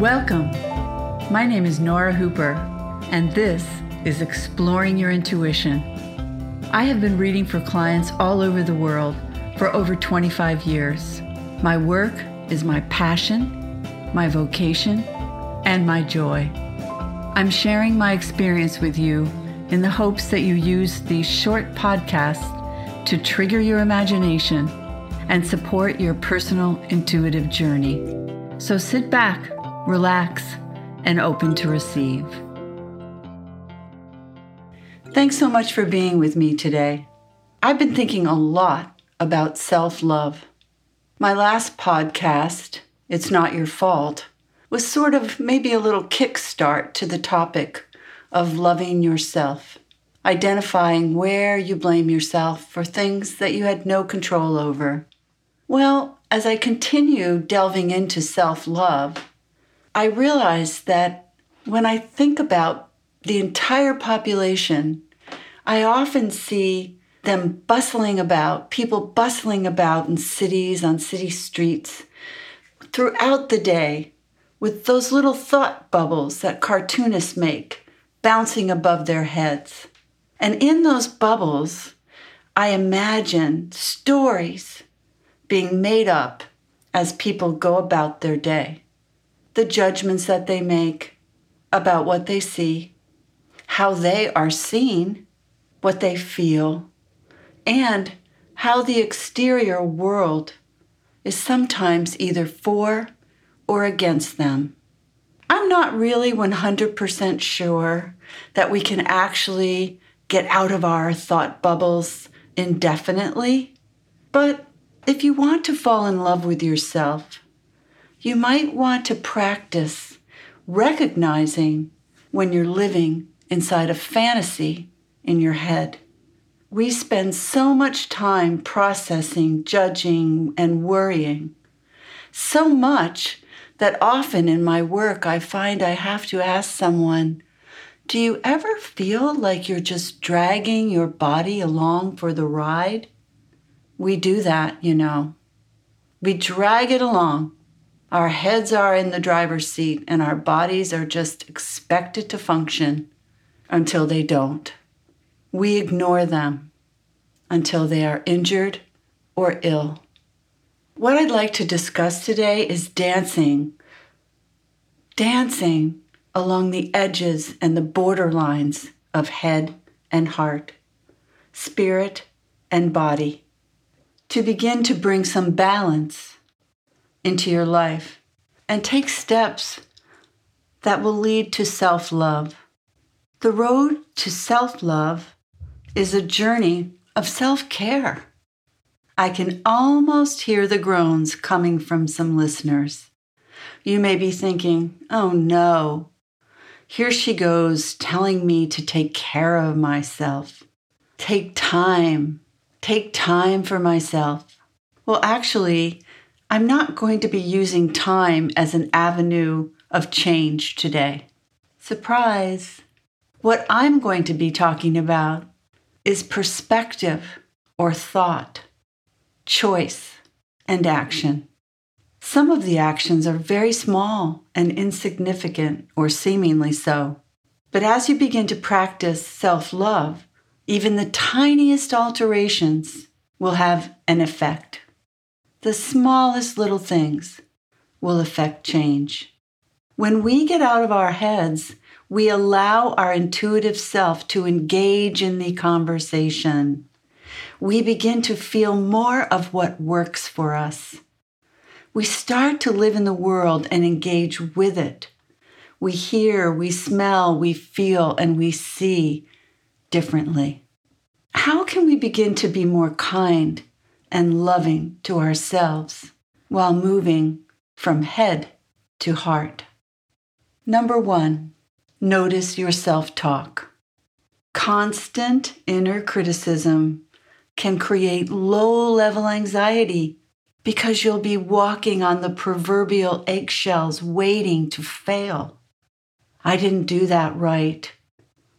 Welcome. My name is Nora Hooper, and this is Exploring Your Intuition. I have been reading for clients all over the world for over 25 years. My work is my passion, my vocation, and my joy. I'm sharing my experience with you in the hopes that you use these short podcasts to trigger your imagination and support your personal intuitive journey. So sit back, relax, and open to receive. Thanks so much for being with me today. I've been thinking a lot about self love. My last podcast, It's Not Your Fault, was sort of maybe a little kickstart to the topic of loving yourself, identifying where you blame yourself for things that you had no control over. Well, as I continue delving into self love, I realize that when I think about the entire population, I often see them bustling about, people bustling about in cities, on city streets, throughout the day with those little thought bubbles that cartoonists make bouncing above their heads. And in those bubbles, I imagine stories being made up as people go about their day. The judgments that they make about what they see, how they are seen, what they feel, and how the exterior world is sometimes either for or against them. I'm not really 100% sure that we can actually get out of our thought bubbles indefinitely, but if you want to fall in love with yourself, you might want to practice recognizing when you're living inside a fantasy in your head. We spend so much time processing, judging, and worrying. So much that often in my work I find I have to ask someone, Do you ever feel like you're just dragging your body along for the ride? We do that, you know. We drag it along. Our heads are in the driver's seat and our bodies are just expected to function until they don't. We ignore them until they are injured or ill. What I'd like to discuss today is dancing. Dancing along the edges and the borderlines of head and heart, spirit and body, to begin to bring some balance into your life and take steps that will lead to self love. The road to self love is a journey of self care. I can almost hear the groans coming from some listeners. You may be thinking, oh no, here she goes telling me to take care of myself. Take time. Take time for myself. Well, actually, I'm not going to be using time as an avenue of change today. Surprise! What I'm going to be talking about is perspective or thought, choice, and action. Some of the actions are very small and insignificant, or seemingly so. But as you begin to practice self love, even the tiniest alterations will have an effect. The smallest little things will affect change. When we get out of our heads we allow our intuitive self to engage in the conversation. We begin to feel more of what works for us. We start to live in the world and engage with it. We hear, we smell, we feel, and we see differently. How can we begin to be more kind and loving to ourselves while moving from head to heart? Number one, Notice your self talk. Constant inner criticism can create low level anxiety because you'll be walking on the proverbial eggshells waiting to fail. I didn't do that right.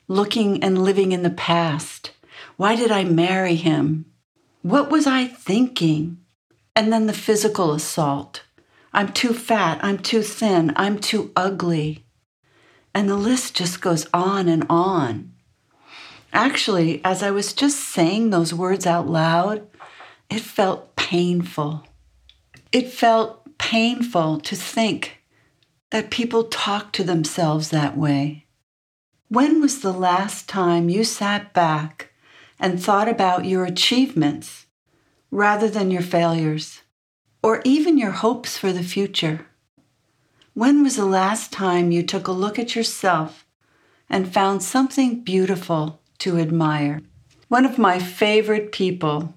Looking and living in the past. Why did I marry him? What was I thinking? And then the physical assault. I'm too fat. I'm too thin. I'm too ugly. And the list just goes on and on. Actually, as I was just saying those words out loud, it felt painful. It felt painful to think that people talk to themselves that way. When was the last time you sat back and thought about your achievements rather than your failures, or even your hopes for the future? When was the last time you took a look at yourself and found something beautiful to admire? One of my favorite people,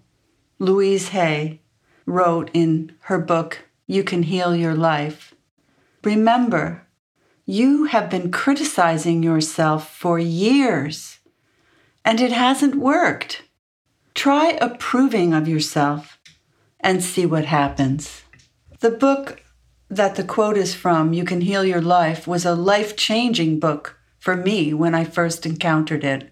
Louise Hay, wrote in her book, You Can Heal Your Life Remember, you have been criticizing yourself for years and it hasn't worked. Try approving of yourself and see what happens. The book that the quote is from, You Can Heal Your Life, was a life changing book for me when I first encountered it.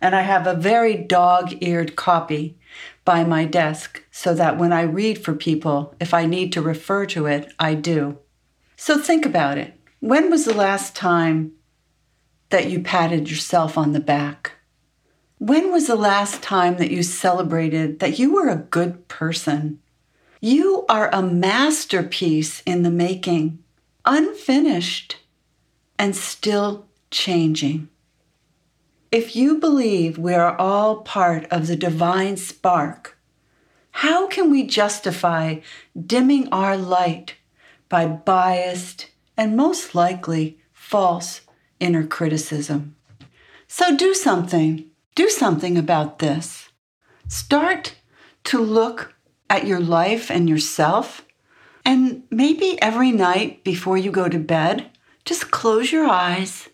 And I have a very dog eared copy by my desk so that when I read for people, if I need to refer to it, I do. So think about it. When was the last time that you patted yourself on the back? When was the last time that you celebrated that you were a good person? You are a masterpiece in the making, unfinished and still changing. If you believe we are all part of the divine spark, how can we justify dimming our light by biased and most likely false inner criticism? So do something. Do something about this. Start to look at your life and yourself. And maybe every night before you go to bed, just close your eyes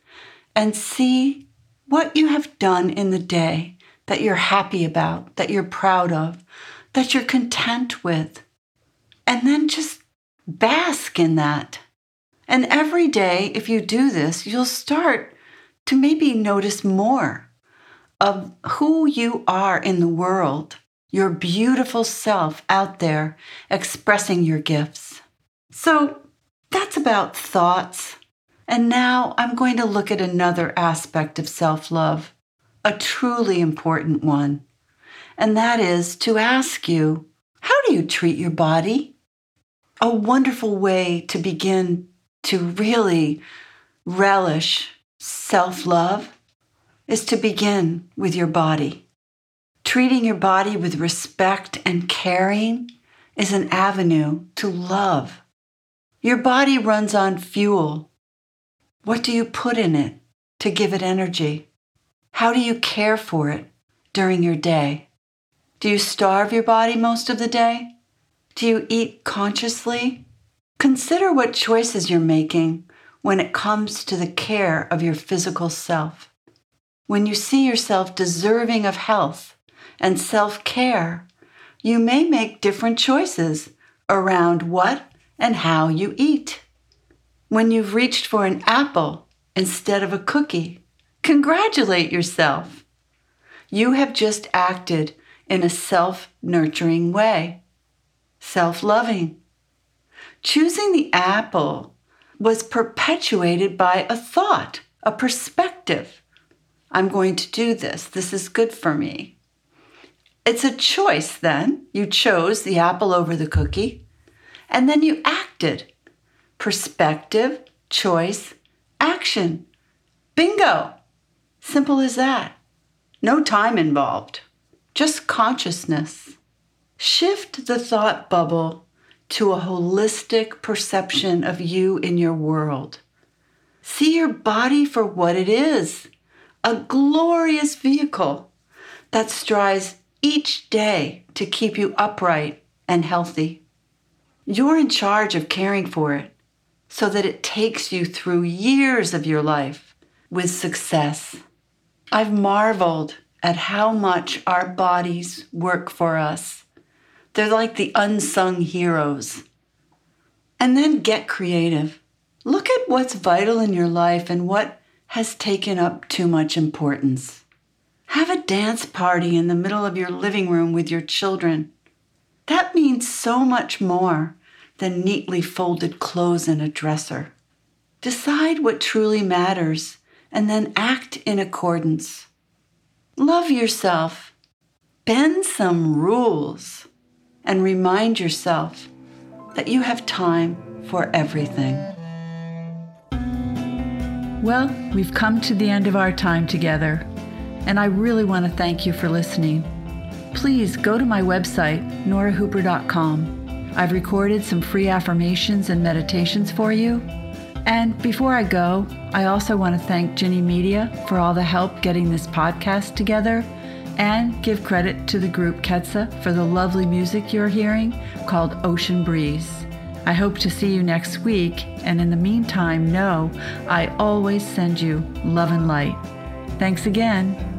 and see what you have done in the day that you're happy about, that you're proud of, that you're content with. And then just bask in that. And every day, if you do this, you'll start to maybe notice more of who you are in the world your beautiful self out there expressing your gifts. So that's about thoughts. And now I'm going to look at another aspect of self love, a truly important one. And that is to ask you, how do you treat your body? A wonderful way to begin to really relish self love is to begin with your body. Treating your body with respect and caring is an avenue to love. Your body runs on fuel. What do you put in it to give it energy? How do you care for it during your day? Do you starve your body most of the day? Do you eat consciously? Consider what choices you're making when it comes to the care of your physical self. When you see yourself deserving of health, and self care, you may make different choices around what and how you eat. When you've reached for an apple instead of a cookie, congratulate yourself. You have just acted in a self nurturing way, self loving. Choosing the apple was perpetuated by a thought, a perspective. I'm going to do this. This is good for me. It's a choice then. You chose the apple over the cookie, and then you acted. Perspective, choice, action. Bingo! Simple as that. No time involved, just consciousness. Shift the thought bubble to a holistic perception of you in your world. See your body for what it is a glorious vehicle that strives each day to keep you upright and healthy. You're in charge of caring for it so that it takes you through years of your life with success. I've marveled at how much our bodies work for us. They're like the unsung heroes. And then get creative. Look at what's vital in your life and what has taken up too much importance. Have a dance party in the middle of your living room with your children. That means so much more than neatly folded clothes in a dresser. Decide what truly matters and then act in accordance. Love yourself. Bend some rules and remind yourself that you have time for everything. Well, we've come to the end of our time together, and I really want to thank you for listening. Please go to my website, norahooper.com. I've recorded some free affirmations and meditations for you. And before I go, I also want to thank Ginny Media for all the help getting this podcast together and give credit to the group Ketsa for the lovely music you're hearing called Ocean Breeze. I hope to see you next week, and in the meantime, know I always send you love and light. Thanks again.